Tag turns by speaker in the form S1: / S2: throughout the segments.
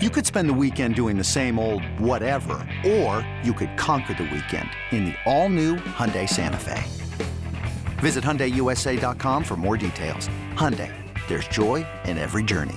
S1: You could spend the weekend doing the same old whatever, or you could conquer the weekend in the all-new Hyundai Santa Fe. Visit HyundaiUSA.com for more details. Hyundai, there's joy in every journey.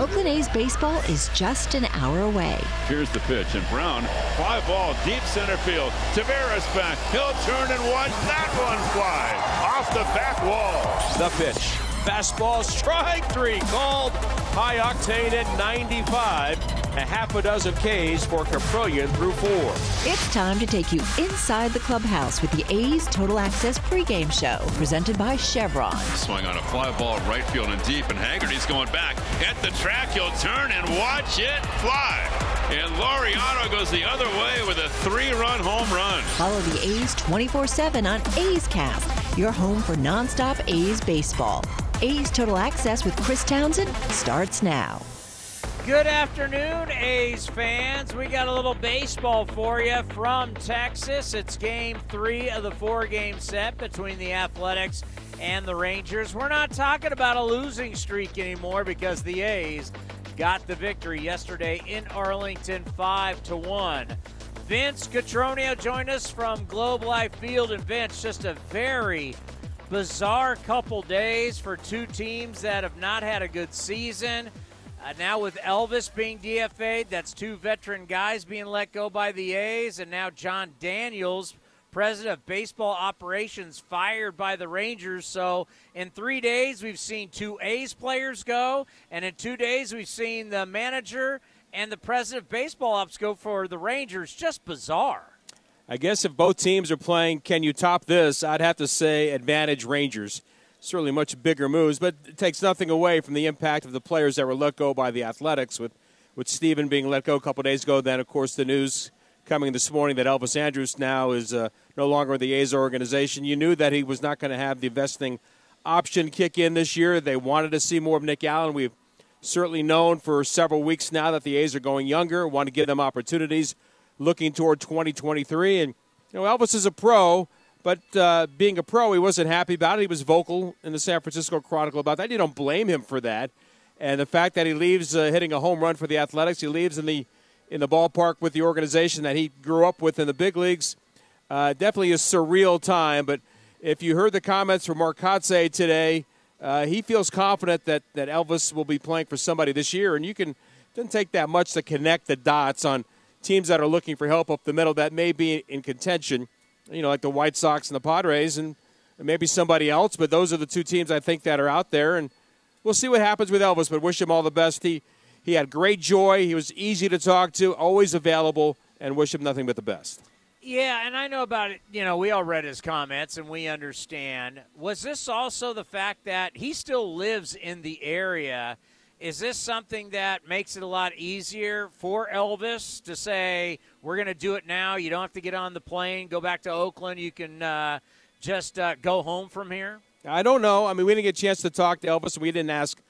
S2: Oakland A's baseball is just an hour away.
S3: Here's the pitch, and Brown, fly ball, deep center field. Taveras back. He'll turn and watch that one fly off the back wall.
S4: The pitch. Fastball, strike three, called high octane at 95. A half a dozen Ks for Kaprielian through four.
S2: It's time to take you inside the clubhouse with the A's Total Access pregame show, presented by Chevron.
S3: Swing on a fly ball right field and deep, and Haggerty's going back at the track. He'll turn and watch it fly. And Laureano goes the other way with a three-run home run.
S2: Follow the A's 24-7 on A's Cast, your home for nonstop A's baseball. A's Total Access with Chris Townsend starts now.
S5: Good afternoon, A's fans. We got a little baseball for you from Texas. It's game three of the four game set between the Athletics and the Rangers. We're not talking about a losing streak anymore because the A's got the victory yesterday in Arlington 5 to 1. Vince Cotroneo joined us from Globe Life Field. And Vince, just a very bizarre couple days for two teams that have not had a good season. Uh, now with Elvis being DFA'd, that's two veteran guys being let go by the A's, and now Jon Daniels, president of baseball operations, fired by the Rangers. So in three days, we've seen two A's players go, and in two days, we've seen the manager and the president of baseball ops go for the Rangers. Just bizarre.
S4: I guess if both teams are playing, can you top this? I'd have to say advantage Rangers certainly much bigger moves, but it takes nothing away from the impact of the players that were let go by the Athletics, with, with Steven being let go a couple days ago. Then, of course, the news coming this morning that Elvis Andrus now is uh, no longer the A's organization. You knew that he was not going to have the vesting option kick in this year. They wanted to see more of Nick Allen. We've certainly known for several weeks now that the A's are going younger, want to give them opportunities looking toward 2023. And, you know, Elvis is a pro but uh, being a pro, he wasn't happy about it. He was vocal in the San Francisco Chronicle about that. You don't blame him for that. And the fact that he leaves uh, hitting a home run for the Athletics, he leaves in the in the ballpark with the organization that he grew up with in the big leagues, uh, definitely a surreal time. But if you heard the comments from Mark Kotsay today, uh, he feels confident that, that Elvis will be playing for somebody this year. And you can doesn't take that much to connect the dots on teams that are looking for help up the middle that may be in contention you know, like the White Sox and the Padres and maybe somebody else. But those are the two teams I think that are out there, and we'll see what happens with Elvis. But wish him all the best. He he had great joy. He was easy to talk to, always available, and wish him nothing but the best.
S5: Yeah, and I know about it. You know, we all read his comments and we understand. Was this also the fact that he still lives in the area? Is this something that makes it a lot easier for Elvis to say, we're going to do it now? You don't have to get on the plane, go back to Oakland. You can uh, just uh, go home from here?
S4: I don't know. I mean, we didn't get a chance to talk to Elvis. We didn't ask,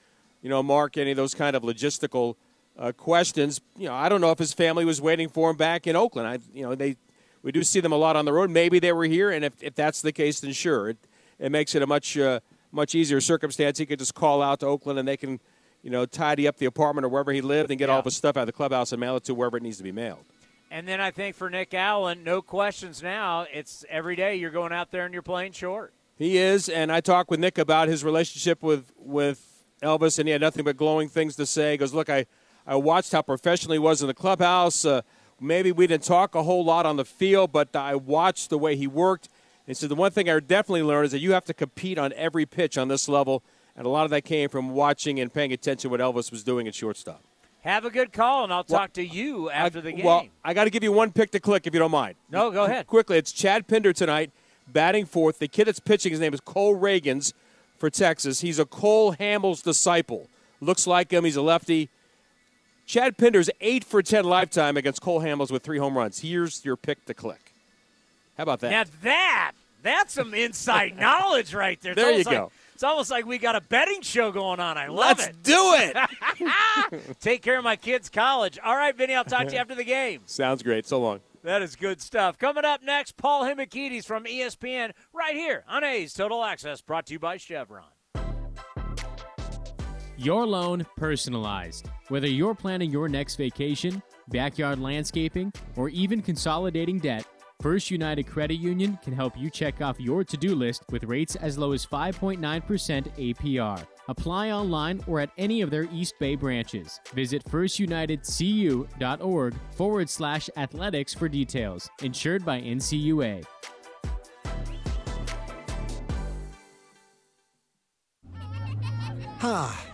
S4: you know, Mark any of those kind of logistical uh, questions. You know, I don't know if his family was waiting for him back in Oakland. I, you know, they we do see them a lot on the road. Maybe they were here, and if, if that's the case, then sure, it, it makes it a much uh, much easier circumstance. He could just call out to Oakland, and they can – you know, tidy up the apartment or wherever he lived and get yeah. all the stuff out of the clubhouse and mail it to wherever it needs to be mailed.
S5: And then I think for Nick Allen, no questions now. It's every day you're going out there and you're playing short.
S4: He is, and I talked with Nick about his relationship with with Elvis, and he had nothing but glowing things to say. He goes, "Look, I I watched how professional he was in the clubhouse. Uh, maybe we didn't talk a whole lot on the field, but I watched the way he worked." And so the one thing I definitely learned is that you have to compete on every pitch on this level and a lot of that came from watching and paying attention to what Elvis was doing at shortstop.
S5: Have a good call, and I'll talk to you after
S4: I,
S5: the game.
S4: Well, I got to give you one pick to click if you don't mind.
S5: No, go ahead.
S4: Quickly, it's Chad Pinder tonight, batting fourth. The kid that's pitching, his name is Cole Ragans for Texas. He's a Cole Hamels disciple. Looks like him. He's a lefty. Chad Pinder's 8 for 10 lifetime against Cole Hamels with three home runs. Here's your pick to click. How about that?
S5: Now that, that's some inside knowledge right there.
S4: There you go.
S5: It's almost like we got a betting show going on. I love it.
S4: Let's do it.
S5: Take care of my kids' college. All right, Vinny, I'll talk to you after the game.
S4: Sounds great. So long.
S5: That is good stuff. Coming up next, Paul Hembekides from ESPN right here on A's Total Access, brought to you by Chevron.
S6: Your loan personalized. Whether you're planning your next vacation, backyard landscaping, or even consolidating debt, First United Credit Union can help you check off your to do list with rates as low as 5.9% APR. Apply online or at any of their East Bay branches. Visit firstunitedcu.org forward slash athletics for details. Insured by NCUA.
S7: Ha, ah,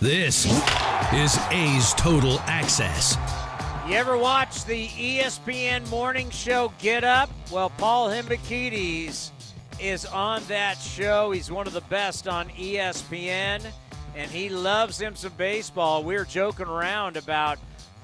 S8: This is A's Total Access.
S5: You ever watch the ESPN morning show Get Up? Well, Paul Hembekides is on that show. He's one of the best on ESPN, and he loves him some baseball. We were joking around about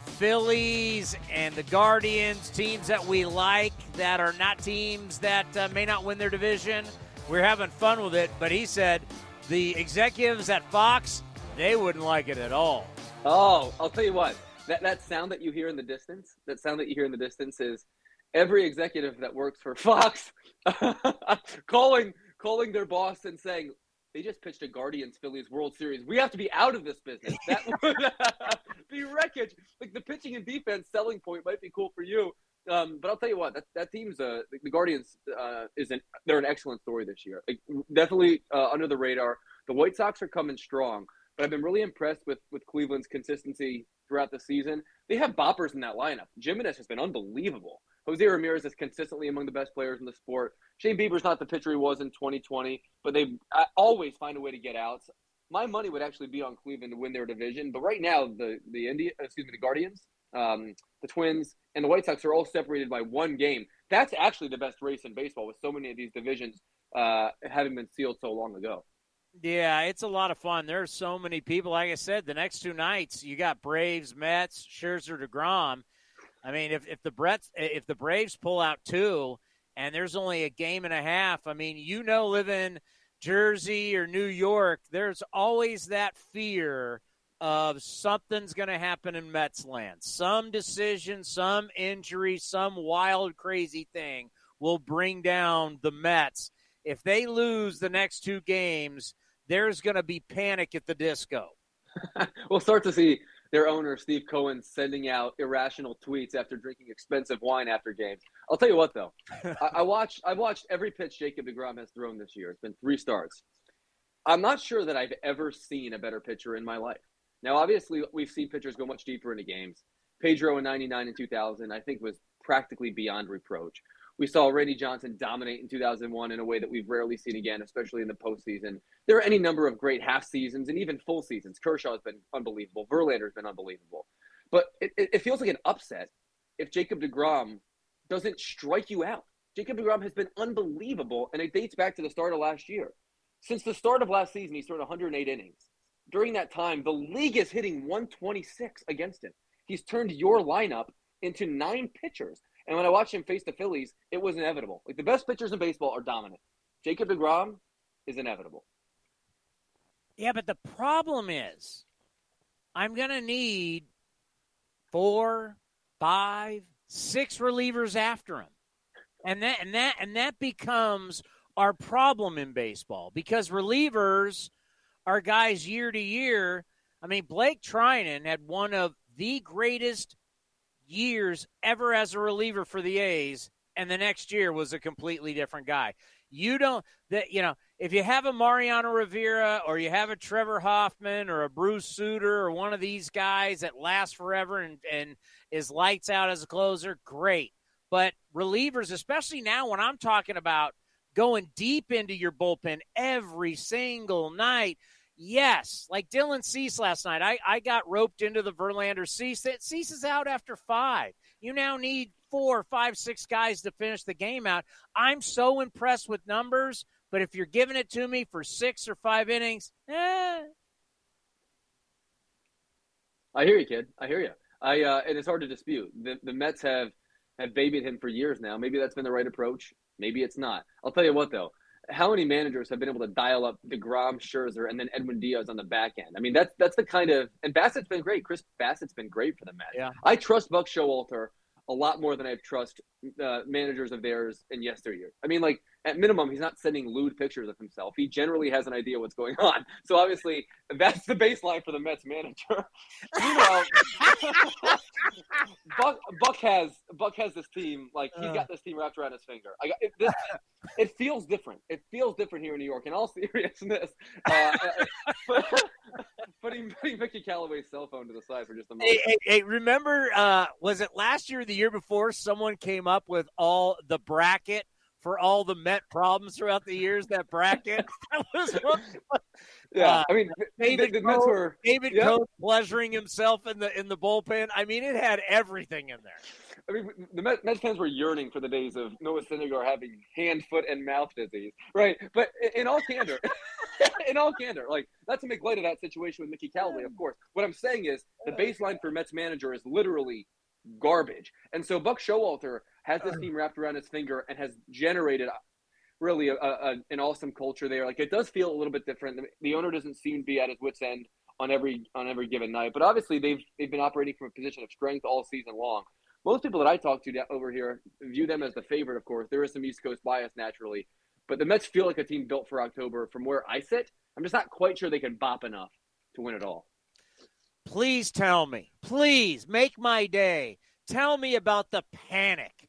S5: Phillies and the Guardians, teams that we like that are not teams that uh, may not win their division. We're having fun with it, but he said the executives at Fox they wouldn't like it at all.
S9: Oh, I'll tell you what. That that sound that you hear in the distance, that sound that you hear in the distance is every executive that works for Fox calling calling their boss and saying they just pitched a Guardians Phillies World Series. We have to be out of this business. That would be wreckage. Like the pitching and defense selling point might be cool for you. Um, but I'll tell you what, that, that team's uh, the Guardians uh, is an they're an excellent story this year. Like, definitely uh, under the radar. The White Sox are coming strong. But I've been really impressed with with Cleveland's consistency throughout the season. They have boppers in that lineup. Giménez has been unbelievable. Jose Ramirez is consistently among the best players in the sport. Shane Bieber's not the pitcher he was in 2020, but they always find a way to get outs. My money would actually be on Cleveland to win their division, but right now the the India, excuse me, the Guardians, um, the Twins, and the White Sox are all separated by one game. That's actually the best race in baseball, with so many of these divisions uh, having been sealed so long ago.
S5: Yeah, it's a lot of fun. There's so many people. Like I said, the next two nights you got Braves, Mets, Scherzer, Degrom. I mean, if if the Brets, if the Braves pull out two, and there's only a game and a half, I mean, you know, living Jersey or New York, there's always that fear of something's going to happen in Mets land. Some decision, some injury, some wild, crazy thing will bring down the Mets. If they lose the next two games, there's going to be panic at the disco.
S9: we'll start to see their owner, Steve Cohen, sending out irrational tweets after drinking expensive wine after games. I'll tell you what, though, I, I watched I've watched every pitch Jacob Degrom has thrown this year. It's been three starts. I'm not sure that I've ever seen a better pitcher in my life. Now, obviously, we've seen pitchers go much deeper into games. Pedro in '99 and 2000, I think, was practically beyond reproach. We saw Randy Johnson dominate in 2001 in a way that we've rarely seen again, especially in the postseason. There are any number of great half seasons and even full seasons. Kershaw has been unbelievable. Verlander's been unbelievable. But it, it feels like an upset if Jacob DeGrom doesn't strike you out. Jacob DeGrom has been unbelievable, and it dates back to the start of last year. Since the start of last season, he's thrown 108 innings. During that time, the league is hitting 126 against him. He's turned your lineup into nine pitchers. And when I watched him face the Phillies, it was inevitable. Like the best pitchers in baseball are dominant. Jacob DeGrom is inevitable.
S5: Yeah, but the problem is I'm going to need four, five, six relievers after him. And that and that and that becomes our problem in baseball because relievers are guys year to year. I mean, Blake Treinen had one of the greatest years ever as a reliever for the A's, and the next year was a completely different guy. You don't that you know if you have a Mariano Rivera or you have a Trevor Hoffman or a Bruce Sutter or one of these guys that lasts forever and, and is lights out as a closer, great. But relievers, especially now when I'm talking about going deep into your bullpen every single night, yes, like Dylan Cease last night, I, I got roped into the Verlander Cease. That Cease is out after five. You now need four, five, six guys to finish the game out. I'm so impressed with numbers, but if you're giving it to me for six or five innings, eh.
S9: I hear you, kid. I hear you. I uh, and it's hard to dispute. The the Mets have have babied him for years now. Maybe that's been the right approach. Maybe it's not. I'll tell you what though. How many managers have been able to dial up DeGrom, Scherzer, and then Edwin Diaz on the back end? I mean, that's that's the kind of and Bassitt's been great. Chris Bassitt's been great for the Mets.
S5: Yeah.
S9: I trust Buck Showalter a lot more than I trust uh, managers of theirs in yesteryear. I mean, like at minimum, he's not sending lewd pictures of himself. He generally has an idea what's going on. So obviously, that's the baseline for the Mets manager. Meanwhile, Buck, Buck has Buck has this team like he's got this team wrapped around his finger. I got, it, this, it feels different. It feels different here in New York. In all seriousness, uh, putting putting Mickey Callaway's cell phone to the side for just a moment.
S5: Hey, hey, hey, remember, uh, was it last year or the year before someone came up with all the bracket for all the Met problems throughout the years? That bracket? that was one,
S9: Yeah,
S5: uh,
S9: I mean,
S5: David
S9: the, the Mets were
S5: David
S9: yeah.
S5: Coe pleasuring himself in the in the bullpen. I mean, it had everything in there.
S9: I mean, the Mets, Mets fans were yearning for the days of Noah Syndergaard having hand, foot, and mouth disease, right? But in, in all candor, in all candor, like not to make light of that situation with Mickey Callaway, of course. What I'm saying is the baseline for Mets manager is literally garbage, and so Buck Showalter has this team wrapped around his finger and has generated really a, a, an awesome culture there. Like it does feel a little bit different. The, the owner doesn't seem to be at his wits end on every on every given night, but obviously they've they've been operating from a position of strength all season long. Most people that I talk to over here view them as the favorite. Of course, there is some East Coast bias naturally, but the Mets feel like a team built for October. From where I sit, I'm just not quite sure they can bop enough to win it all.
S5: Please tell me, please make my day. Tell me about the panic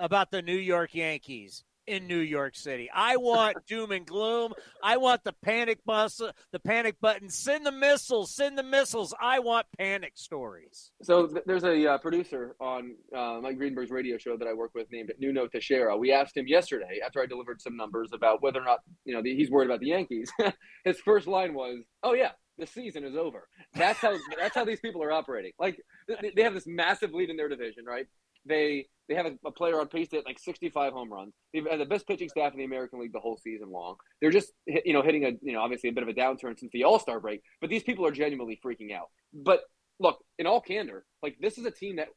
S5: about the New York Yankees in New York City. I want doom and gloom. I want the panic bus, the panic button. Send the missiles. Send the missiles. I want panic stories.
S9: So th- there's a uh, producer on uh, Mike Greenberg's radio show that I work with named Nuno Teixeira. We asked him yesterday after I delivered some numbers about whether or not you know the, he's worried about the Yankees. His first line was, "Oh yeah, the season is over." That's how that's how these people are operating. Like they have this massive lead in their division, right? They they have a, a player on pace to hit like 65 home runs. They've had the best pitching staff in the American League the whole season long. They're just you know hitting a you know obviously a bit of a downturn since the All Star break, but these people are genuinely freaking out. But look, in all candor, like this is a team that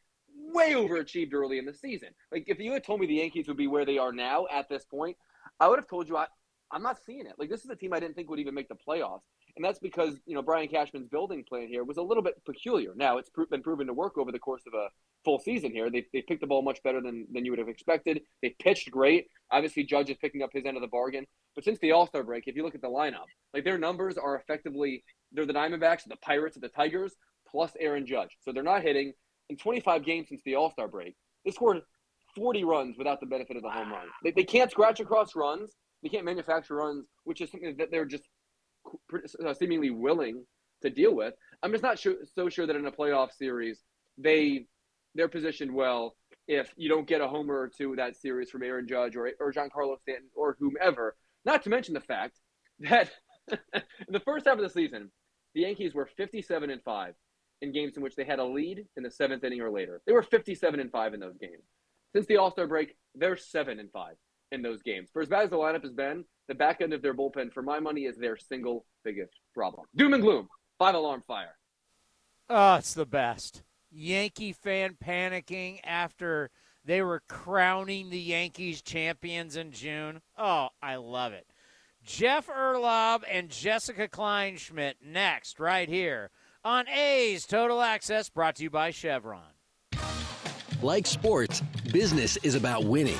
S9: way overachieved early in the season. Like if you had told me the Yankees would be where they are now at this point, I would have told you I, I'm not seeing it. Like this is a team I didn't think would even make the playoffs, and that's because you know Brian Cashman's building plan here was a little bit peculiar. Now it's been proven to work over the course of a full season here. They they picked the ball much better than than you would have expected. They pitched great. Obviously, Judge is picking up his end of the bargain. But since the All Star break, if you look at the lineup, like their numbers are effectively they're the Diamondbacks, the Pirates, and the Tigers plus Aaron Judge. So they're not hitting in 25 games since the All Star break. They scored 40 runs without the benefit of the home run. They, they can't scratch across runs. They can't manufacture runs, which is something that they're just Uh, seemingly willing to deal with. I'm just not sure, so sure that in a playoff series they they're positioned well if you don't get a homer or two that series from Aaron Judge or or Giancarlo Stanton or whomever. Not to mention the fact that in the first half of the season, the Yankees were 57 and five in games in which they had a lead in the seventh inning or later. They were 57 and five in those games. Since the All Star break, they're seven and five in those games. For as bad as the lineup has been, the back end of their bullpen, for my money, is their single biggest problem. Doom and gloom. Five alarm fire.
S5: Oh, it's the best. Yankee fan panicking after they were crowning the Yankees champions in June. Oh, I love it. Jeff Urlaub and Jessica Kleinschmidt next, right here on A's Total Access, brought to you by Chevron.
S10: Like sports, business is about winning.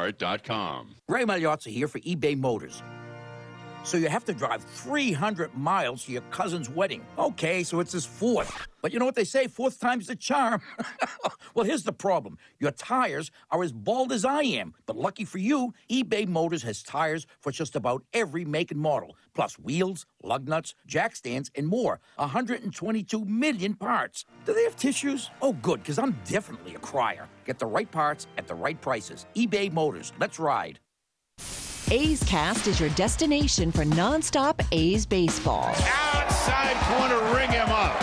S11: Ray Magliozzi here for eBay Motors. So you have to drive 300 miles to your cousin's wedding. Okay, so it's his fourth. But you know what they say, fourth time's the charm. well, here's the problem. Your tires are as bald as I am. But lucky for you, eBay Motors has tires for just about every make and model, plus wheels, lug nuts, jack stands, and more. 122 million parts. Do they have tissues? Oh, good, because I'm definitely a crier. Get the right parts at the right prices. eBay Motors. Let's ride.
S2: A's Cast is your destination for nonstop A's baseball.
S3: Outside corner, ring him up.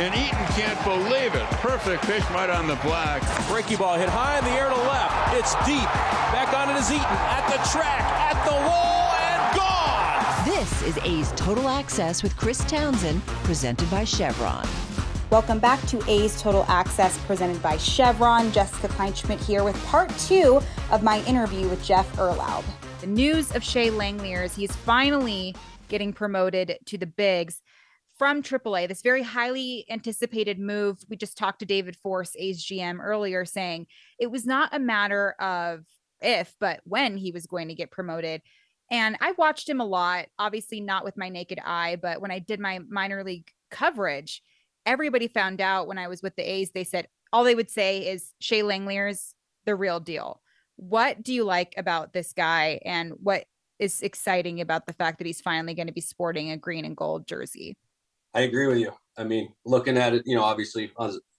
S3: And Eaton can't believe it. Perfect pitch right on the black.
S4: Breaky ball hit high in the air to left. It's deep. Back on it is Eaton at the track, at the wall, and gone.
S2: This is A's Total Access with Chris Townsend, presented by Chevron.
S12: Welcome back to A's Total Access presented by Chevron. Jessica Kleinschmidt here with part two of my interview with Jeff Urlaub. The news of Shea Langeliers, he's finally getting promoted to the bigs from AAA. This very highly anticipated move. We just talked to David Forst, A's GM, earlier, saying it was not a matter of if, but when he was going to get promoted. And I watched him a lot, obviously not with my naked eye, but when I did my minor league coverage, everybody found out when I was with the A's, they said all they would say is Shea Langeliers, the real deal. What do you like about this guy and what is exciting about the fact that he's finally going to be sporting a green and gold jersey?
S13: I agree with you. I mean, looking at it, you know, obviously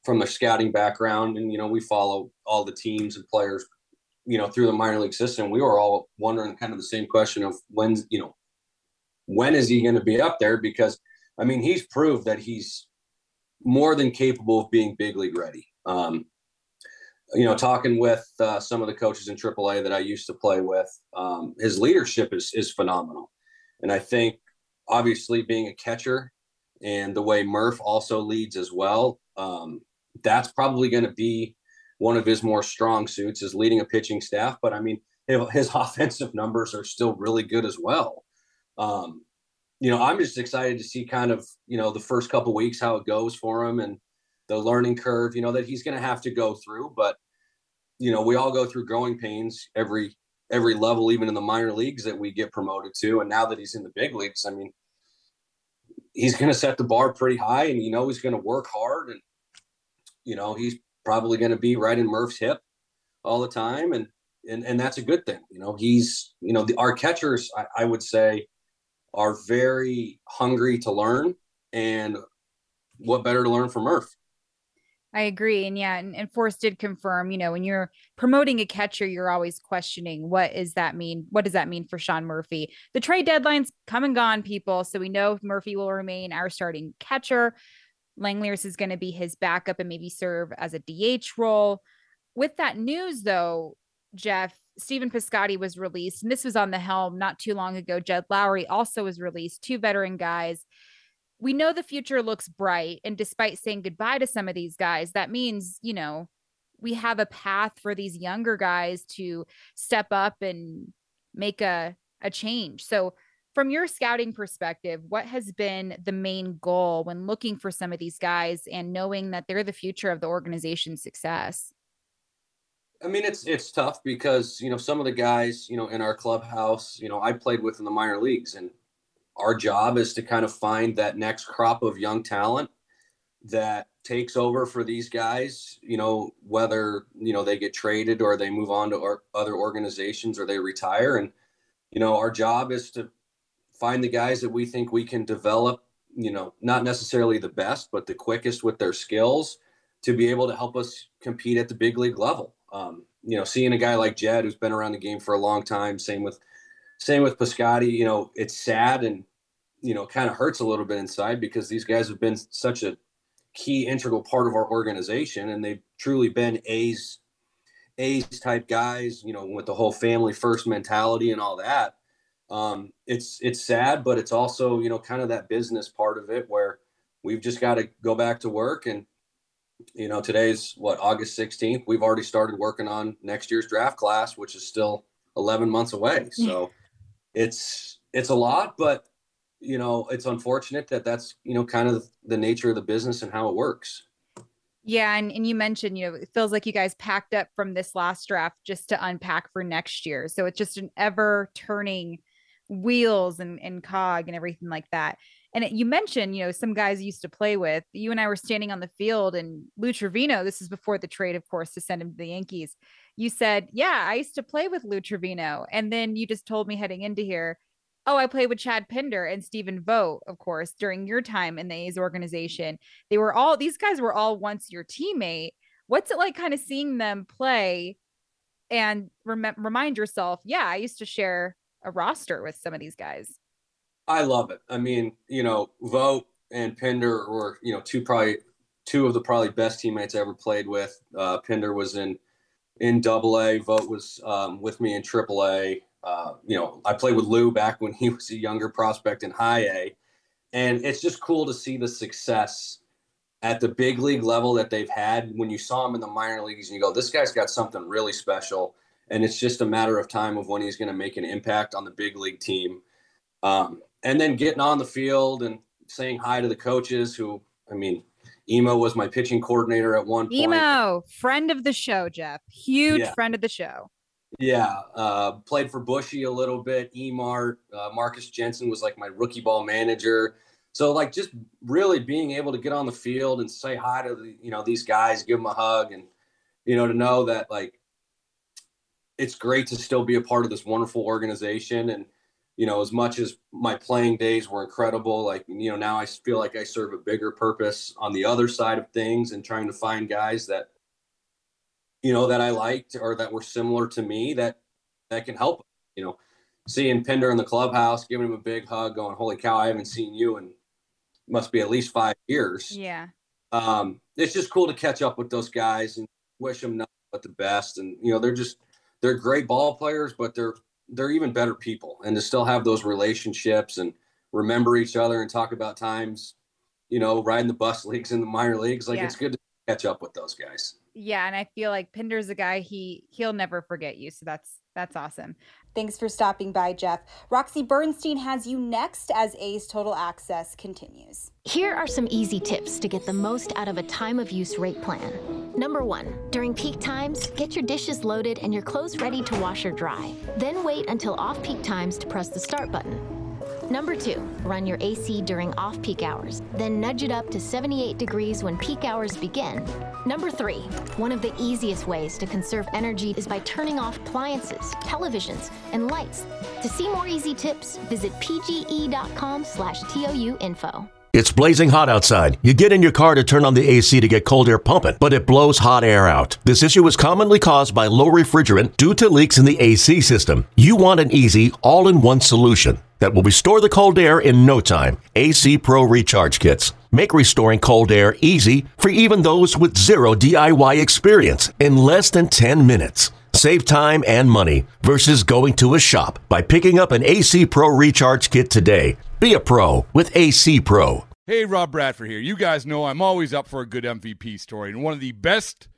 S13: from a scouting background and, you know, we follow all the teams and players, you know, through the minor league system. We were all wondering kind of the same question of when's, you know, when is he going to be up there? Because, I mean, he's proved that he's more than capable of being big league ready. Um, you know, talking with uh, some of the coaches in AAA that I used to play with, um, his leadership is is phenomenal, and I think obviously being a catcher and the way Murph also leads as well, um, that's probably going to be one of his more strong suits is leading a pitching staff. But I mean, his offensive numbers are still really good as well. Um, you know, I'm just excited to see kind of you know the first couple weeks how it goes for him and the learning curve, you know, that he's going to have to go through. But you know, we all go through growing pains every every level, even in the minor leagues that we get promoted to. And now that he's in the big leagues, I mean, he's going to set the bar pretty high, and you know he's going to work hard, and you know he's probably going to be right in Murph's hip all the time, and and and that's a good thing. You know, he's you know the our catchers, I, I would say, are very hungry to learn, and what better to learn from Murph?
S12: I agree. And yeah, and, and Forst did confirm, you know, when you're promoting a catcher, you're always questioning what does that mean? What does that mean for Sean Murphy? The trade deadline's come and gone, people. So we know Murphy will remain our starting catcher. Langeliers is going to be his backup and maybe serve as a DH role. With that news, though, Jeff, Stephen Piscotty was released, and this was on the helm not too long ago. Jed Lowrie also was released, two veteran guys we know the future looks bright. And despite saying goodbye to some of these guys, that means, you know, we have a path for these younger guys to step up and make a a change. So from your scouting perspective, what has been the main goal when looking for some of these guys and knowing that they're the future of the organization's success?
S13: I mean, it's it's tough because you know some of the guys you know in our clubhouse, you know, I played with in the minor leagues, and our job is to kind of find that next crop of young talent that takes over for these guys. You know, whether you know they get traded or they move on to other organizations or they retire, and you know, our job is to find the guys that we think we can develop. You know, not necessarily the best, but the quickest with their skills to be able to help us compete at the big league level. Um, you know, seeing a guy like Jed who's been around the game for a long time, same with same with Piscotty, you know, it's sad and you know, kind of hurts a little bit inside because these guys have been such a key integral part of our organization and they've truly been A's A's type guys, you know, with the whole family first mentality and all that. Um, it's it's sad, but it's also, you know, kind of that business part of it where we've just got to go back to work and you know, today's what August 16th. We've already started working on next year's draft class, which is still 11 months away. So it's it's a lot, but you know, it's unfortunate that that's you know kind of the nature of the business and how it works.
S12: Yeah, and, and you mentioned, you know, it feels like you guys packed up from this last draft just to unpack for next year. So it's just an ever turning wheels and, and cog and everything like that. And it, you mentioned, you know, some guys used to play with. You and I were standing on the field, and Lou Trivino, this is before the trade, of course, to send him to the Yankees. You said, Yeah, I used to play with Lou Trivino. And then you just told me heading into here, Oh, I played with Chad Pinder and Stephen Vogt, of course, during your time in the A's organization. They were all, these guys were all once your teammate. What's it like kind of seeing them play and rem- remind yourself, yeah, I used to share a roster with some of these guys?
S13: I love it. I mean, you know, Vogt and Pinder were, you know, two probably two of the probably best teammates I ever played with. Uh, Pinder was in in Double A. Vogt was um, with me in Triple A. Uh, you know, I played with Lou back when he was a younger prospect in High A, and it's just cool to see the success at the big league level that they've had. When you saw him in the minor leagues, and you go, "This guy's got something really special," and it's just a matter of time of when he's going to make an impact on the big league team. Um, and then getting on the field and saying hi to the coaches who, I mean, Emo was my pitching coordinator at one point.
S12: Emo, friend of the show, Jeff. Huge
S13: Yeah.
S12: friend of the show.
S13: Yeah, uh, played for Bushy a little bit. Emart, uh, Marcus Jensen was like my rookie ball manager. So like just really being able to get on the field and say hi to the, you know these guys, give them a hug, and you know to know that like it's great to still be a part of this wonderful organization. And you know as much as my playing days were incredible, like you know now I feel like I serve a bigger purpose on the other side of things and trying to find guys that you know, that I liked or that were similar to me that that can help. You know, seeing Pinder in the clubhouse, giving him a big hug, going, "Holy cow, I haven't seen you in must be at least five years."
S12: Yeah.
S13: Um, it's just cool to catch up with those guys and wish them nothing but the best. And you know, they're just they're great ball players, but they're they're even better people. And to still have those relationships and remember each other and talk about times, you know, riding the bus leagues in the minor leagues, like
S12: Yeah.
S13: it's good to catch up with those guys.
S12: Yeah, and I feel like Pinder's a guy he he'll never forget you. So that's that's awesome.
S14: Thanks for stopping by, Jeff. Roxy Bernstein has you next as A's Total Access continues.
S15: Here are some easy tips to get the most out of a time of use rate plan. Number one, during peak times, get your dishes loaded and your clothes ready to wash or dry. Then wait until off peak times to press the start button. Number two, run your AC during off peak hours, then nudge it up to 78 degrees when peak hours begin. Number three, one of the easiest ways to conserve energy is by turning off appliances, televisions, and lights. To see more easy tips, visit pge.com slash TOU info.
S16: It's blazing hot outside. You get in your car to turn on the AC to get cold air pumping, but it blows hot air out. This issue is commonly caused by low refrigerant due to leaks in the AC system. You want an easy, all in one solution that will restore the cold air in no time. AC Pro Recharge Kits. Make restoring cold air easy for even those with zero DIY experience in less than 10 minutes. Save time and money versus going to a shop by picking up an AC Pro Recharge Kit today. Be a pro with AC Pro.
S17: Hey, Rob Bradford here. You guys know I'm always up for a good MVP story, and one of the best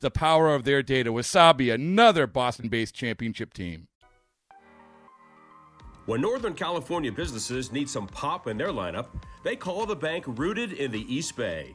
S18: the power of their data. Wasabi, another Boston based championship team.
S4: When Northern California businesses need some pop in their lineup, they call the bank rooted in the East Bay.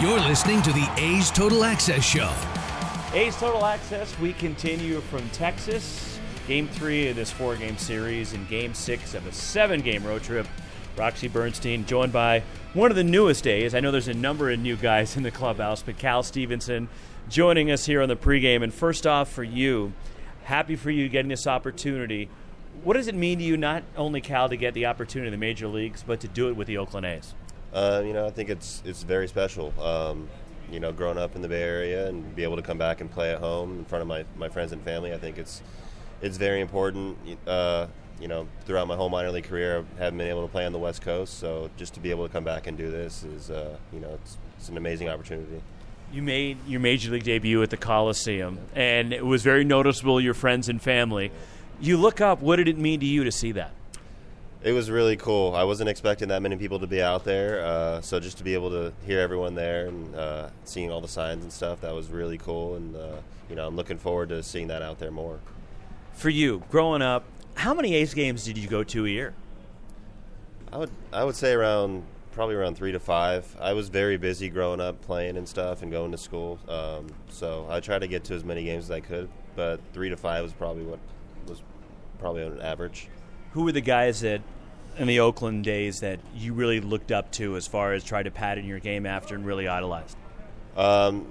S10: You're listening to the A's Total Access Show.
S19: A's Total Access, we continue from Texas. Game three of this four game series and game six of a seven game road trip. Roxy Bernstein, joined by one of the newest A's. I know there's a number of new guys in the clubhouse, but Cal Stevenson joining us here on the pregame. And first off, for you, happy for you getting this opportunity. What does it mean to you, not only Cal, to get the opportunity in the major leagues, but to do it with the Oakland A's?
S20: Uh, you know, I think it's it's very special. Um, you know, growing up in the Bay Area and be able to come back and play at home in front of my, my friends and family, I think it's it's very important. Uh, you know, throughout my whole minor league career, I haven't been able to play on the West Coast, so just to be able to come back and do this is, uh, you know, it's, it's an amazing opportunity.
S19: You made your major league debut at the Coliseum, and it was very noticeable. Your friends and family. You look up. What did it mean to you to see that?
S20: It was really cool. I wasn't expecting that many people to be out there, uh, so just to be able to hear everyone there and uh, seeing all the signs and stuff, that was really cool. And uh, you know, I'm looking forward to seeing that out there more.
S19: For you, growing up, how many A's games did you go to a year?
S20: I would I would say around probably around three to five. I was very busy growing up, playing and stuff, and going to school. Um, so I tried to get to as many games as I could, but three to five was probably what was probably on an average.
S19: Who were the guys that in the Oakland days that you really looked up to as far as try to pattern your game after and really idolized?
S20: Um,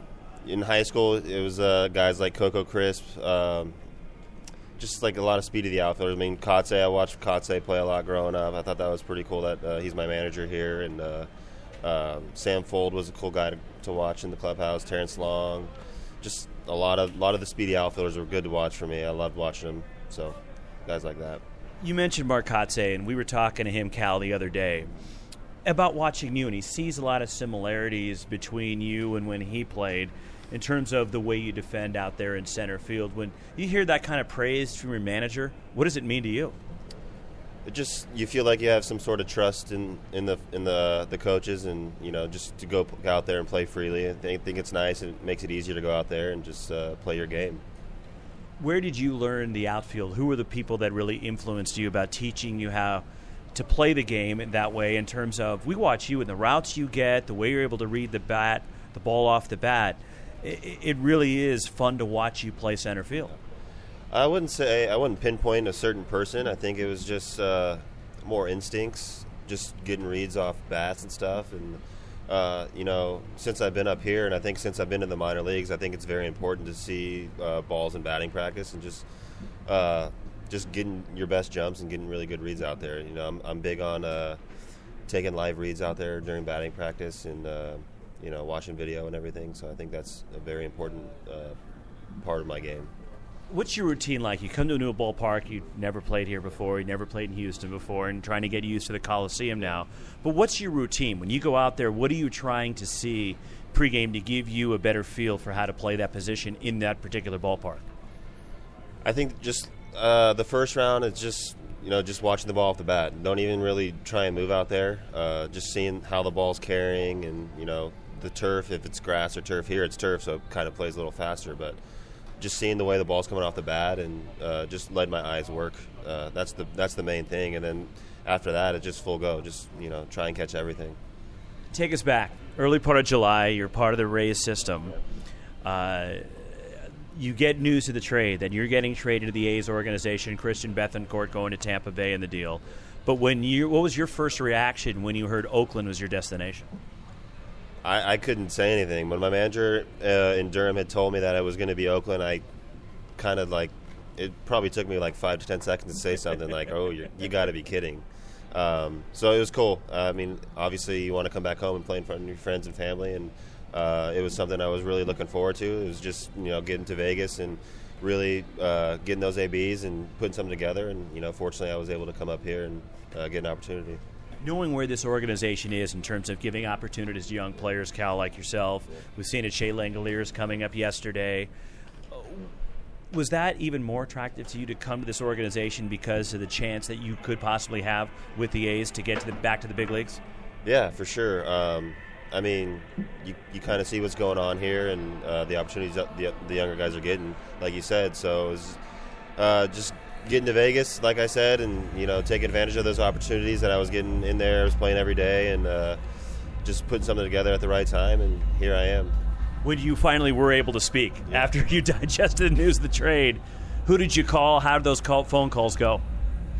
S20: in high school, it was uh, guys like Coco Crisp, um, just like a lot of speed of the outfielders. I mean, Kotsay, I watched Kotsay play a lot growing up. I thought that was pretty cool that uh, he's my manager here. And uh, um, Sam Fuld was a cool guy to, to, watch in the clubhouse. Terrence Long, just a lot of a lot of the speedy outfielders were good to watch for me. I loved watching them. So, guys like that.
S19: You mentioned Mark Kotsay, and we were talking to him, Cal, the other day about watching you, and he sees a lot of similarities between you and when he played in terms of the way you defend out there in center field. When you hear that kind of praise from your manager, what does it mean to you?
S20: It just you feel like you have some sort of trust in, in the in the the coaches, and you know just to go out there and play freely. I think, it's nice. And it makes it easier to go out there and just uh, play your game
S19: where did you learn the outfield? Who were the people that really influenced you about teaching you how to play the game in that way in terms of we watch you and the routes you get, the way you're able to read the bat, the ball off the bat. It, it really is fun to watch you play center field.
S20: I wouldn't say I wouldn't pinpoint a certain person. I think it was just uh, more instincts, just getting reads off bats and stuff. And uh, you know, since I've been up here, and I think since I've been in the minor leagues, I think it's very important to see uh, balls in batting practice and just uh, just getting your best jumps and getting really good reads out there. You know, I'm, I'm big on uh, taking live reads out there during batting practice and uh, you know watching video and everything. So I think that's a very important part of my game.
S19: What's your routine like? You come to a new ballpark, you've never played here before, you never played in Houston before, and trying to get used to the Coliseum now. But what's your routine? When you go out there, what are you trying to see pregame to give you a better feel for how to play that position in that particular ballpark?
S20: I think just uh, the first round is just you know just watching the ball off the bat. Don't even really try and move out there. Uh, just seeing how the ball's carrying and you know the turf. If it's grass or turf here, it's turf, so it kind of plays a little faster. But just seeing the way the ball's coming off the bat and uh, just let my eyes work. Uh, that's the that's the main thing. And then after that, it's just full go. Just you know try and catch everything.
S19: Take us back. Early part of July, you're part of the Rays system. Uh, you get news of the trade that you're getting traded to the A's organization. Christian Bethancourt going to Tampa Bay in the deal. But when you, what was your first reaction when you heard Oakland was your destination?
S20: I, I couldn't say anything. When my manager uh, in Durham had told me that it was going to be Oakland, I kind of like it. Probably took me like five to ten seconds to say something like, "Oh, you, got to be kidding." Um, so it was cool. I mean, obviously, you want to come back home and play in front of your friends and family, and uh, it was something I was really looking forward to. It was just you know getting to Vegas and really uh, getting those ABs and putting something together. And you know, fortunately, I was able to come up here and uh, get an opportunity.
S19: Knowing where this organization is in terms of giving opportunities to young players, Cal, like yourself, we've seen it. Shea Langeliers coming up yesterday. Was that even more attractive to you to come to this organization because of the chance that you could possibly have with the A's to get to the back to the big leagues?
S20: Yeah, for sure. Um, I mean, you, you kind of see what's going on here and uh, the opportunities that the, the younger guys are getting, like you said. So it was uh, just getting to Vegas, like I said, and you know taking advantage of those opportunities that I was getting in there. I was playing every day and uh, just putting something together at the right time, and here I am.
S19: When you finally were able to speak yeah. after you digested the news of the trade, who did you call? How did those call, phone calls go?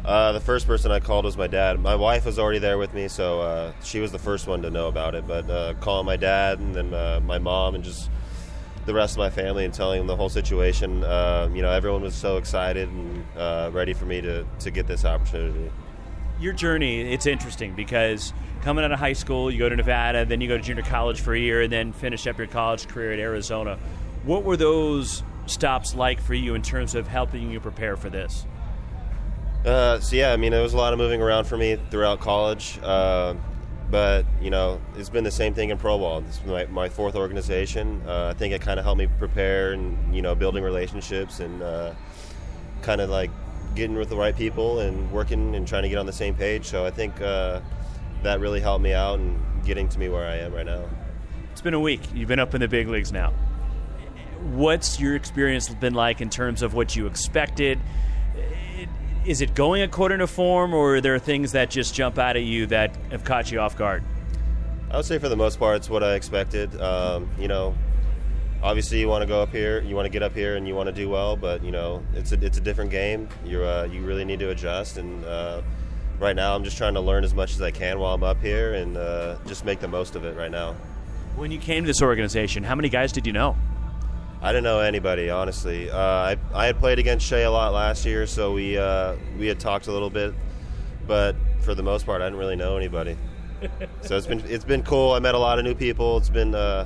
S20: Uh, the first person I called was my dad. My wife was already there with me, so uh, she was the first one to know about it. But uh, calling my dad and then uh, my mom and just the rest of my family and telling them the whole situation, uh, you know, everyone was so excited and uh, ready for me to, to get this opportunity.
S19: Your journey, it's interesting because coming out of high school, you go to Nevada, then you go to junior college for a year, and then finish up your college career at Arizona. What were those stops like for you in terms of helping you prepare for this?
S20: Uh, so yeah, I mean, there was a lot of moving around for me throughout college, uh, but you know, it's been the same thing in pro ball. This is my, my fourth organization. Uh, I think it kind of helped me prepare and you know, building relationships and uh, kind of like getting with the right people and working and trying to get on the same page. So I think uh, that really helped me out and getting to me where I am right now.
S19: It's been a week. You've been up in the big leagues now. What's your experience been like in terms of what you expected? Is it going according to form, or are there things that just jump out at you that have caught you off guard?
S20: I would say for the most part, it's what I expected. Um, you know, obviously you want to go up here, you want to get up here, and you want to do well. But you know, it's a it's a different game. You uh, you really need to adjust. And uh, right now, I'm just trying to learn as much as I can while I'm up here, and uh, just make the most of it right now.
S19: When you came to this organization, how many guys did you know?
S20: I didn't know anybody, honestly. Uh, I, I had played against Shea a lot last year, so we uh, we had talked a little bit, but for the most part, I didn't really know anybody. so it's been it's been cool. I met a lot of new people. It's been uh,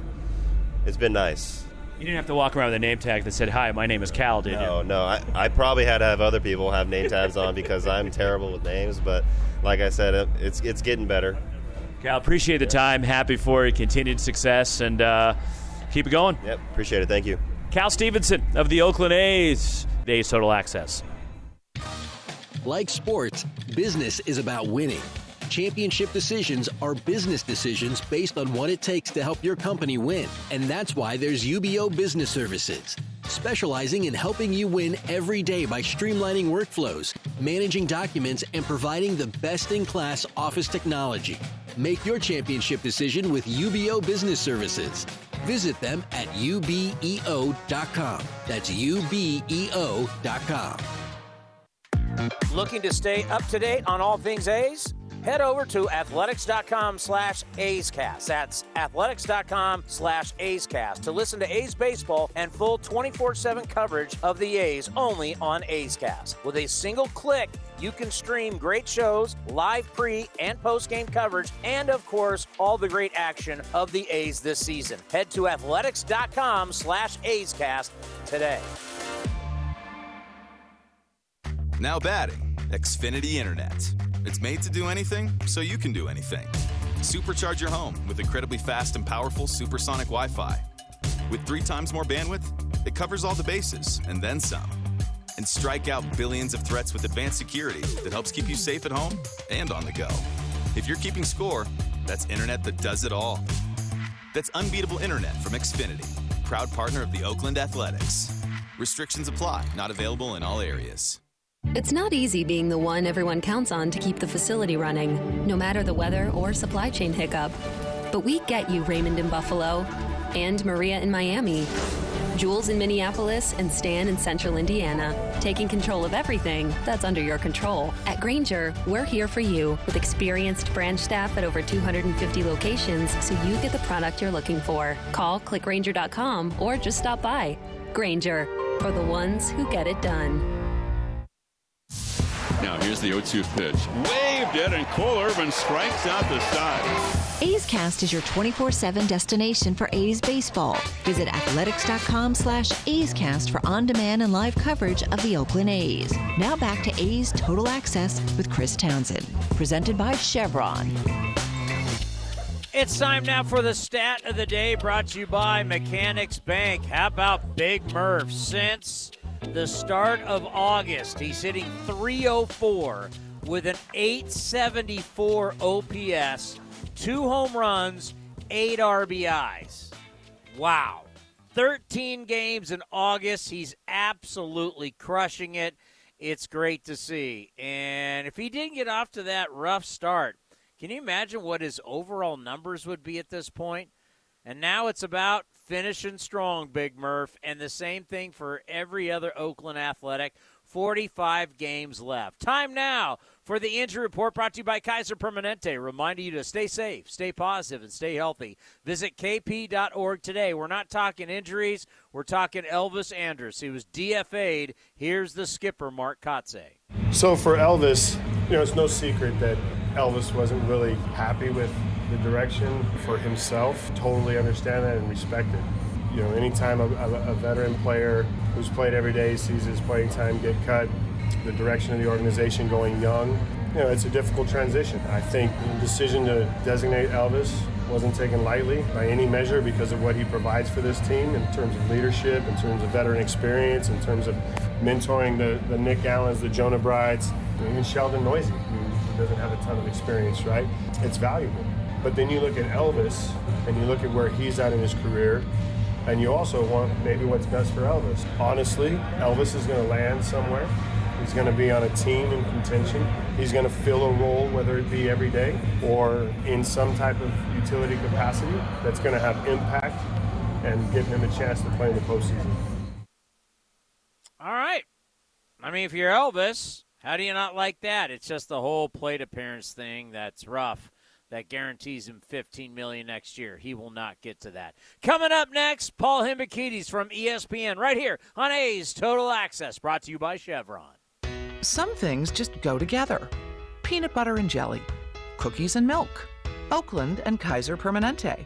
S20: it's been nice.
S19: You didn't have to walk around with a name tag that said, "Hi, my name is Cal," did
S20: no,
S19: you?
S20: No, no. I, I probably had to have other people have name tags on because I'm terrible with names. But like I said, it, it's it's getting better.
S19: Cal, appreciate the time. Happy for your continued success and uh, keep it going.
S20: Yep, appreciate it. Thank you.
S19: Cal Stevenson of the Oakland A's, A's Total Access.
S10: Like sports, business is about winning. Championship decisions are business decisions based on what it takes to help your company win. And that's why there's UBEO Business Services. specializing in helping you win every day by streamlining workflows, managing documents, and providing the best in class office technology. Make your championship decision with UBEO Business Services. Visit them at ubeo.com. That's ubeo.com.
S5: Looking to stay up to date on all things A's? Head over to athletics.com slash A'scast. That's athletics.com slash A'scast to listen to A's baseball and full 24-7 coverage of the A's only on A'scast. With a single click, you can stream great shows, live pre and post game coverage, and of course, all the great action of the A's this season. Head to athletics.com slash A'scast today.
S21: Now batting, Xfinity Internet. It's made to do anything, so you can do anything. Supercharge your home with incredibly fast and powerful supersonic Wi Fi. With three times more bandwidth, it covers all the bases and then some. And strike out billions of threats with advanced security that helps keep you safe at home and on the go. If you're keeping score, that's internet that does it all. That's unbeatable internet from Xfinity, proud partner of the Oakland Athletics. Restrictions apply, not available in all areas.
S22: It's not easy being the one everyone counts on to keep the facility running, no matter the weather or supply chain hiccup. But we get you, Raymond in Buffalo, and Maria in Miami, Jules in Minneapolis, and Stan in Central Indiana, taking control of everything that's under your control. At Grainger, we're here for you with experienced branch staff at over 250 locations so you get the product you're looking for. Call clickgrainger.com or just stop by. Grainger, for the ones who get it done.
S3: Now here's the 0-2 pitch. Waved it, and Cole Irvin strikes out the side.
S2: A's Cast is your 24-7 destination for A's baseball. Visit athletics.com slash A's Cast for on-demand and live coverage of the Oakland A's. Now back to A's Total Access with Chris Townsend. Presented by Chevron.
S5: It's time now for the stat of the day brought to you by Mechanics Bank. How about Big Murph? Since the start of August, he's hitting 304 with an 874 OPS, two home runs, eight RBIs. Wow. 13 games in August. He's absolutely crushing it. It's great to see. And if he didn't get off to that rough start, can you imagine what his overall numbers would be at this point? And now it's about finishing strong, Big Murph. And the same thing for every other Oakland athletic. 45 games left. Time now for the injury report brought to you by Kaiser Permanente, reminding you to stay safe, stay positive, and stay healthy. Visit kp.org today. We're not talking injuries, we're talking Elvis Andrus. He was DFA'd. Here's the skipper, Mark Kotsay.
S23: So for Elvis, you know, it's no secret that Elvis wasn't really happy with the direction for himself. Totally understand that and respect it. You know, anytime a, a, a veteran player who's played every day sees his playing time get cut, the direction of the organization going young, you know, it's a difficult transition. I think the decision to designate Elvis wasn't taken lightly by any measure because of what he provides for this team in terms of leadership, in terms of veteran experience, in terms of mentoring the, the Nick Allens, the Jonah Brides, even Sheldon Neuse, who doesn't have a ton of experience, right? It's valuable. But then you look at Elvis and you look at where he's at in his career, and you also want maybe what's best for Elvis. Honestly, Elvis is going to land somewhere. He's going to be on a team in contention. He's going to fill a role, whether it be every day or in some type of utility capacity that's going to have impact and give him a chance to play in the postseason.
S5: All right. I mean, if you're Elvis, how do you not like that? It's just the whole plate appearance thing that's rough. That guarantees him 15 million next year. He will not get to that. Coming up next, Paul Hembekides from ESPN right here on A's Total Access, brought to you by Chevron.
S24: Some things just go together. Peanut butter and jelly, cookies and milk, Oakland and Kaiser Permanente.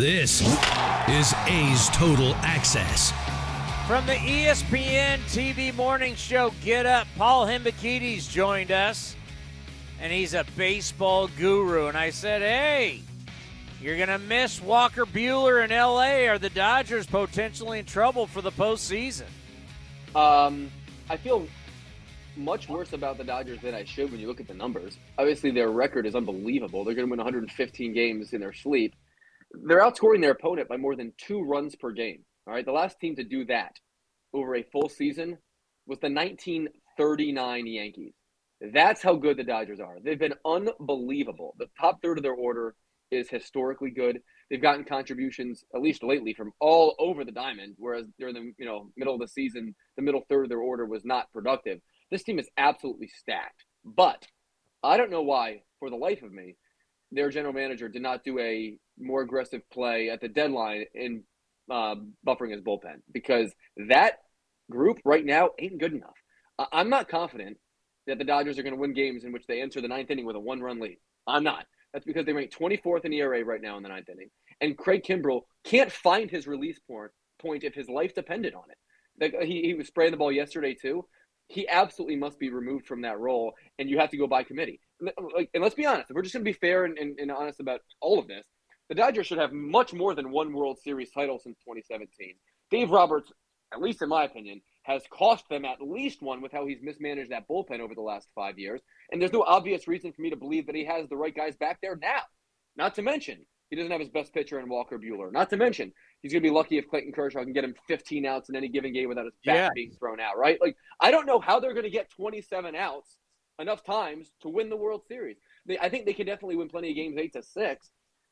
S10: This is A's Total Access.
S5: From the ESPN TV morning show Get Up, Paul Hembekides joined us, and he's a baseball guru. And I said, hey, you're going to miss Walker Buehler in L.A. Are the Dodgers potentially in trouble for the postseason?
S9: Um, I feel much worse about the Dodgers than I should when you look at the numbers. Obviously, their record is unbelievable. They're going to win 115 games in their sleep. They're outscoring their opponent by more than two runs per game. All right, the last team to do that over a full season was the 1939 Yankees. That's how good the Dodgers are. They've been unbelievable. The top third of their order is historically good. They've gotten contributions, at least lately, from all over the diamond. Whereas during the you know middle of the season, the middle third of their order was not productive. This team is absolutely stacked. But I don't know why, for the life of me, their general manager did not do a more aggressive play at the deadline in uh, buffering his bullpen because that group right now ain't good enough. I'm not confident that the Dodgers are going to win games in which they enter the ninth inning with a one-run lead. I'm not. That's because they rank 24th in ERA right now in the ninth inning, and Craig Kimbrel can't find his release point point if his life depended on it. Like he, he was spraying the ball yesterday too. He absolutely must be removed from that role, and you have to go by committee. Like, and let's be honest, if we're just going to be fair and, and, and honest about all of this, the Dodgers should have much more than one World Series title since 2017. Dave Roberts, at least in my opinion, has cost them at least one with how he's mismanaged that bullpen over the last five years. And there's no obvious reason for me to believe that he has the right guys back there now. Not to mention, he doesn't have his best pitcher in Walker Buehler. Not to mention, he's going to be lucky if Clayton Kershaw can get him 15 outs in any given game without his bat
S5: Yeah.
S9: being thrown out, right? Like, I don't know how they're going to get 27 outs enough times to win the World Series. They, I think they can definitely win plenty of games, eight to six.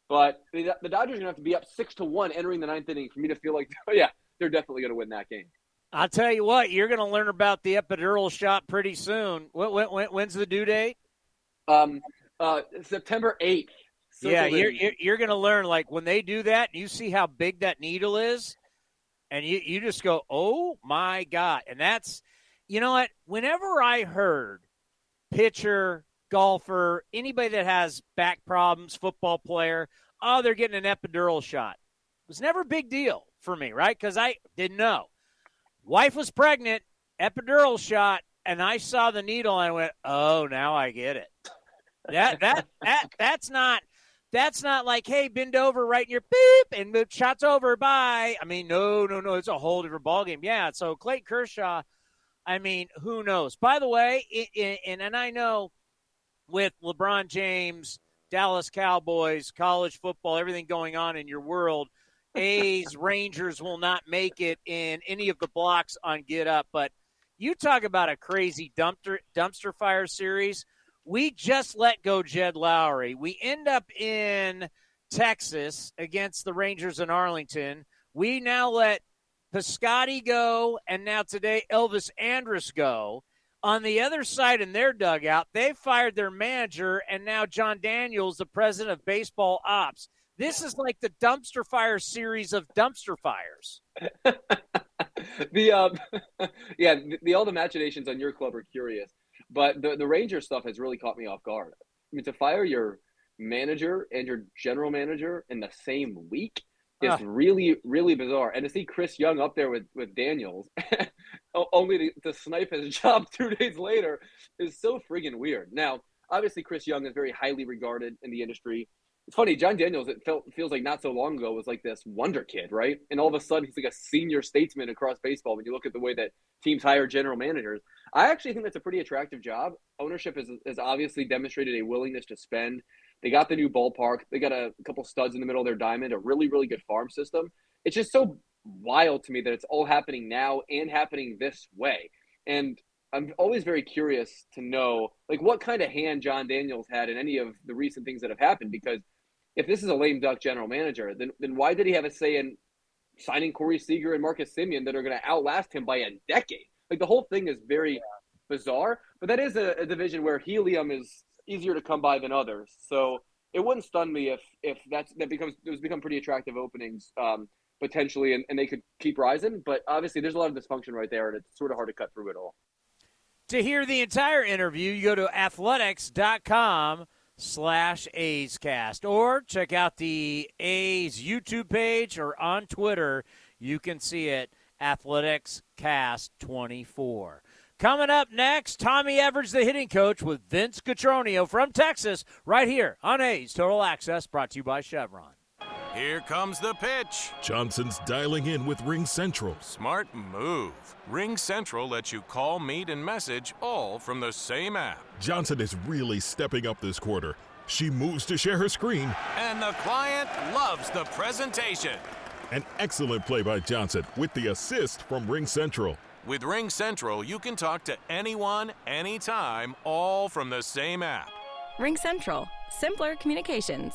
S9: But the, the Dodgers are going to have to be up six to one entering the ninth inning for me to feel like, oh yeah, they're definitely going to win that game.
S5: I'll tell you what, you're going to learn about the epidural shot pretty soon. When, when, when- when's the due date?
S9: Um, uh, September 8th.
S5: yeah, you're you're, you're going to learn like when they do that, you see how big that needle is, and you you just go, oh my god! And that's, you know what? Whenever I heard pitcher, golfer, anybody that has back problems, football player, oh, they're getting an epidural shot. It was never a big deal for me, right? Because I didn't know. Wife was pregnant, epidural shot, and I saw the needle and I went, "Oh, now I get it." That that that that's not that's not like, "Hey, bend over, right in your beep, and the shot's over, bye." I mean, no, no, no, it's a whole different ballgame. Yeah, so Clayton Kershaw, I mean, who knows? By the way, i i and and I know with LeBron James, Dallas Cowboys, college football, everything going on in your world, A's, Rangers will not make it in any of the blocks on Get Up. But you talk about a crazy dumpster dumpster fire series. We just let go Jed Lowrie. We end up in Texas against the Rangers in Arlington. We now let Piscotty go, and now today Elvis Andrus go. On the other side in their dugout, they fired their manager, and now Jon Daniels, the president of baseball ops. This is like the dumpster fire series of dumpster fires.
S9: the um, yeah, the, the machinations on your club are curious, but the the Ranger stuff has really caught me off guard. I mean, to fire your manager and your general manager in the same week is
S5: Ah.
S9: really really bizarre. And to see Chris Young up there with with Daniels, only to, to snipe his job two days later, is so friggin' weird. Now, obviously, Chris Young is very highly regarded in the industry. It's funny, Jon Daniels. It felt feels like not so long ago was like this wonder kid, right? And all of a sudden, he's like a senior statesman across baseball. When you look at the way that teams hire general managers, I actually think that's a pretty attractive job. Ownership has, has obviously demonstrated a willingness to spend. They got the new ballpark. They got a, couple studs in the middle of their diamond. A really, really good farm system. It's just so wild to me that it's all happening now and happening this way. And I'm always very curious to know, like, what kind of hand Jon Daniels had in any of the recent things that have happened. Because if this is a lame duck general manager, then then why did he have a say in signing Corey Seager and Marcus Semien that are going to outlast him by a decade. Like the whole thing is very yeah. bizarre, but that is a, a, division where helium is easier to come by than others. So it wouldn't stun me if if that's that becomes those become pretty attractive openings um, potentially, and, and they could keep rising. But obviously, there's a lot of dysfunction right there, and it's sort of hard to cut through it all.
S5: To hear the entire interview, you go to athletics.com slash A's Cast or check out the A's YouTube page or on Twitter. You can see it, Athletics Cast 24. Coming up next, Tommy Everidge, the hitting coach, with Vince Cotroneo from Texas, right here on A's Total Access, brought to you by Chevron.
S25: Here comes the pitch.
S26: Johnson's dialing in with Ring Central.
S25: Smart move. Ring Central lets you call, meet, and message all from the same app.
S26: Johnson is really stepping up this quarter. She moves to share her screen.
S25: And the client loves the presentation.
S26: An excellent play by Johnson with the assist from Ring Central.
S25: With Ring Central, you can talk to anyone, anytime, all from the same app.
S27: Ring Central. Simpler communications.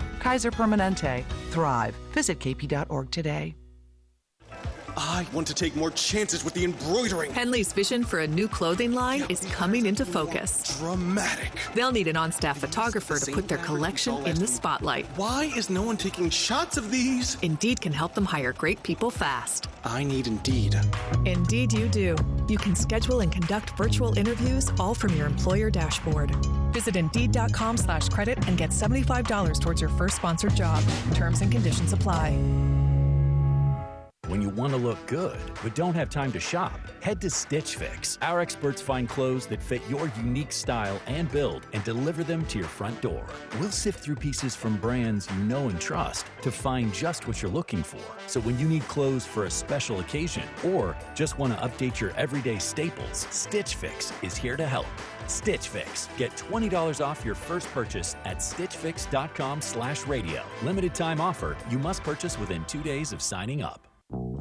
S24: Kaiser Permanente. Thrive. Visit kp.org today.
S28: I want to take more chances with the embroidering.
S29: Henley's vision for a new clothing line is coming into focus.
S28: Dramatic.
S29: They'll need an on staff photographer to put their collection in the spotlight.
S28: Why is no one taking shots of these?
S29: Indeed can help them hire great people fast.
S28: I need Indeed.
S29: Indeed, you do. You can schedule and conduct virtual interviews all from your employer dashboard. Visit Indeed.com slash credit and get $75 towards your first sponsored job. Terms and conditions apply.
S30: When you want to look good but don't have time to shop, head to Stitch Fix. Our experts find clothes that fit your unique style and build and deliver them to your front door. We'll sift through pieces from brands you know and trust to find just what you're looking for. So when you need clothes for a special occasion or just want to update your everyday staples, Stitch Fix is here to help. Stitch Fix. Get $20 off your first purchase at stitchfix.com slash radio. Limited time offer. You must purchase within two days of signing up.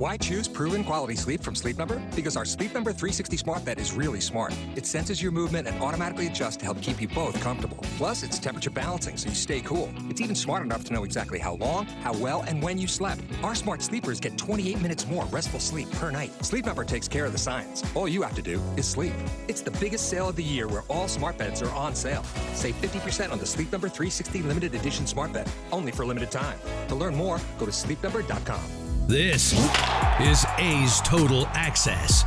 S31: Why choose proven quality sleep from Sleep Number? Because our Sleep Number 360 smart bed is really smart. It senses your movement and automatically adjusts to help keep you both comfortable. Plus, it's temperature balancing so you stay cool. It's even smart enough to know exactly how long, how well, and when you slept. Our smart sleepers get 28 minutes more restful sleep per night. Sleep Number takes care of the science. All you have to do is sleep. It's the biggest sale of the year where all smart beds are on sale. Save 50% on the Sleep Number 360 limited edition smart bed, only for a limited time. To learn more, go to sleepnumber.com.
S10: This is A's Total Access.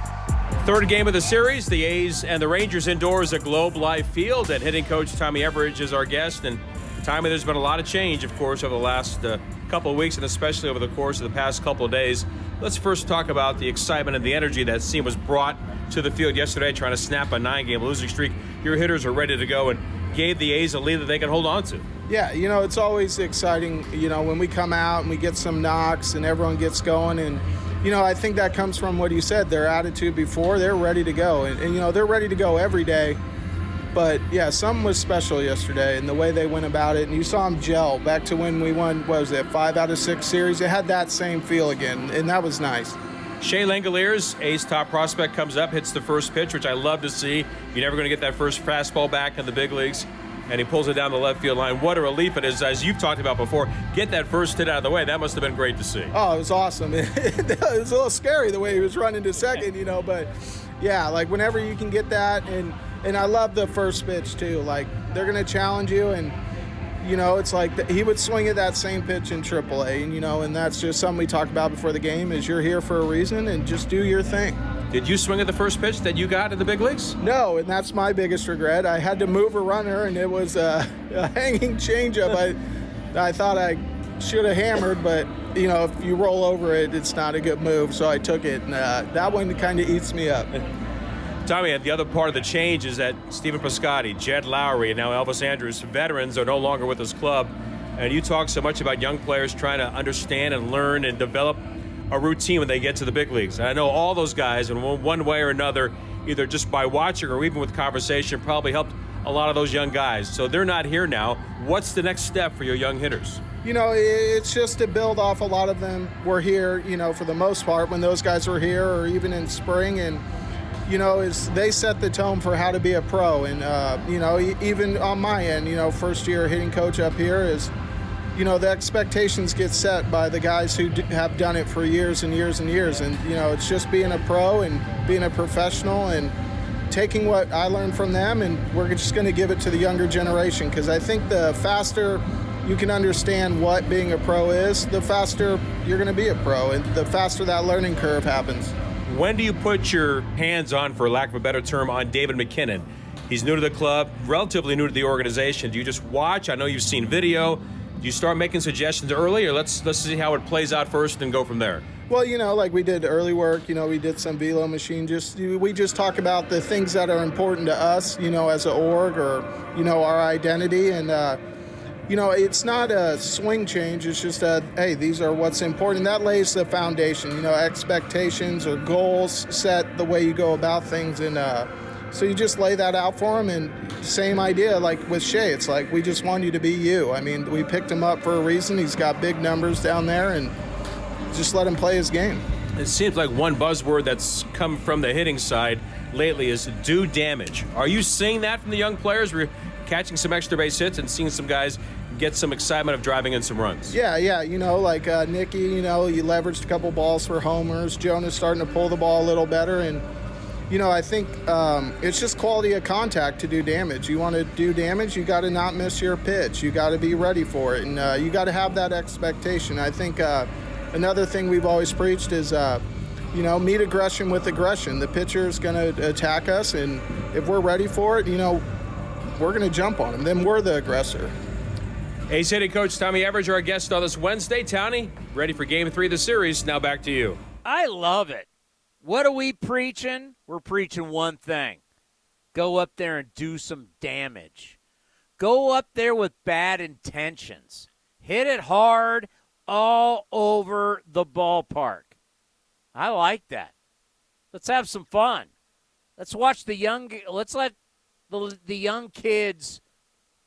S4: Third game of the series, the A's and the Rangers indoors at Globe Life Field. And hitting coach Tommy Everidge is our guest. And Tommy, there's been a lot of change, of course, over the last uh, couple of weeks, and especially over the course of the past couple of days. Let's first talk about the excitement and the energy that team was brought to the field yesterday, trying to snap a nine-game losing streak. Your hitters are ready to go and gave the A's a lead that they can hold on to.
S32: Yeah, you know, it's always exciting, you know, when we come out and we get some knocks and everyone gets going. And, you know, I think that comes from what you said, their attitude before. They're ready to go. And, and you know, they're ready to go every day. But yeah, something was special yesterday and the way they went about it. And you saw them gel back to when we won, what was it, five out of six series? It had that same feel again. And that was nice.
S4: Shea Langeliers, A's top prospect, comes up, hits the first pitch, which I love to see. You're never going to get that first fastball back in the big leagues and he pulls it down the left field line. What a relief it is, as you've talked about before. Get that first hit out of the way. That must have been great to see.
S32: Oh, it was awesome. it was a little scary the way he was running to second, you know, but yeah, like whenever you can get that, and and I love the first pitch too. Like they're to challenge you, and you know, it's like he would swing at that same pitch in AAA, and you know, and that's just something we talked about before the game. Is you're here for a reason, and just do your thing.
S4: Did you swing at the first pitch that you got in the big leagues?
S32: No, and that's my biggest regret. I had to move a runner, and it was a, a hanging changeup. I, I thought I should have hammered, but you know, if you roll over it, it's not a good move. So I took it, and uh, that one kind of eats me up.
S4: Tommy, the other part of the change is that Stephen Piscotty, Jed Lowrie, and now Elvis Andrus, veterans, are no longer with this club. And you talk so much about young players trying to understand and learn and develop a routine when they get to the big leagues. And I know all those guys, in one way or another, either just by watching or even with conversation, probably helped a lot of those young guys. So they're not here now. What's the next step for your young hitters?
S32: You know, it's just to build off a lot of them were here, you know, for the most part when those guys were here or even in spring. And you know, is they set the tone for how to be a pro. And, uh, you know, even on my end, you know, first year hitting coach up here is, you know, the expectations get set by the guys who have done it for years and years and years. And, you know, it's just being a pro and being a professional and taking what I learned from them and we're just going to give it to the younger generation because I think the faster you can understand what being a pro is, the faster you're going to be a pro and the faster that learning curve happens.
S4: When do you put your hands on, for lack of a better term, on David MacKinnon? He's new to the club, relatively new to the organization. Do you just watch? I know you've seen video. Do you start making suggestions early, or let's let's see how it plays out first and go from there?
S32: Well, you know, like we did early work. You know, we did some velo machine. Just we just talk about the things that are important to us. You know, as an org or you know our identity and. Uh, you know, it's not a swing change. It's just a, hey, these are what's important. That lays the foundation. You know, expectations or goals set the way you go about things. And uh, so you just lay that out for them. And same idea, like with Shea, it's like we just want you to be you. I mean, we picked him up for a reason. He's got big numbers down there, and just let him play his game.
S4: It seems like one buzzword that's come from the hitting side lately is do damage. Are you seeing that from the young players? Catching some extra base hits and seeing some guys get some excitement of driving in some runs.
S32: Yeah, yeah. You know, like uh, Nicky, you know, you leveraged a couple balls for homers. Jonah's starting to pull the ball a little better. And, you know, I think um, it's just quality of contact to do damage. You want to do damage, you got to not miss your pitch. You got to be ready for it. And uh, you got to have that expectation. I think uh, another thing we've always preached is, uh, you know, meet aggression with aggression. The pitcher is going to attack us. And if we're ready for it, you know, we're going to jump on them. Then we're the aggressor.
S4: A's hitting coach Tommy Everidge, our guest on this Wednesday. Townie, ready for game three of the series. Now back to you.
S5: I love it. What are we preaching? We're preaching one thing go up there and do some damage. Go up there with bad intentions. Hit it hard all over the ballpark. I like that. Let's have some fun. Let's watch the young let's let the, the young kids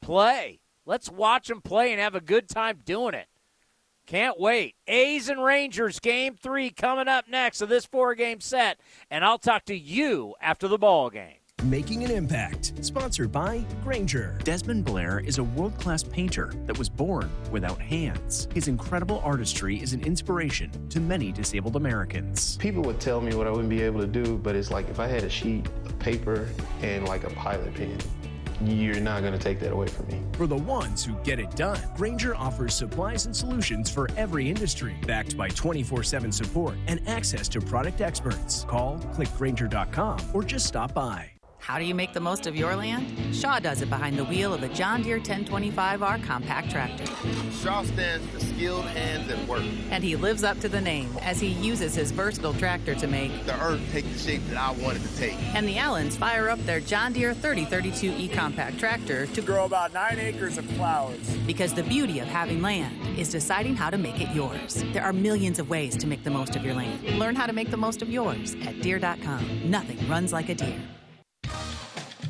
S5: play. Let's watch them play and have a good time doing it. Can't wait. A's and Rangers game three coming up next of this four game set. And I'll talk to you after the ball game.
S33: Making an Impact, sponsored by Grainger.
S34: Desmond Blair is a world class painter that was born without hands. His incredible artistry is an inspiration to many disabled Americans.
S35: People would tell me what I wouldn't be able to do, but it's like if I had a sheet of paper and like a pilot pen you're not going to take that away from me.
S33: For the ones who get it done, Grainger offers supplies and solutions for every industry, backed by 24 7 support and access to product experts. Call clickgrainger.com or just stop by.
S36: How do you make the most of your land? Shaw does it behind the wheel of the John Deere 1025R compact tractor.
S37: Shaw stands for skilled hands at work.
S36: And he lives up to the name as he uses his versatile tractor to make
S37: the earth take the shape that I wanted to take.
S36: And the Allens fire up their John Deere 3032E compact tractor to
S32: grow about nine acres of flowers.
S36: Because the beauty of having land is deciding how to make it yours. There are millions of ways to make the most of your land. Learn how to make the most of yours at Deere.com. Nothing runs like a Deere.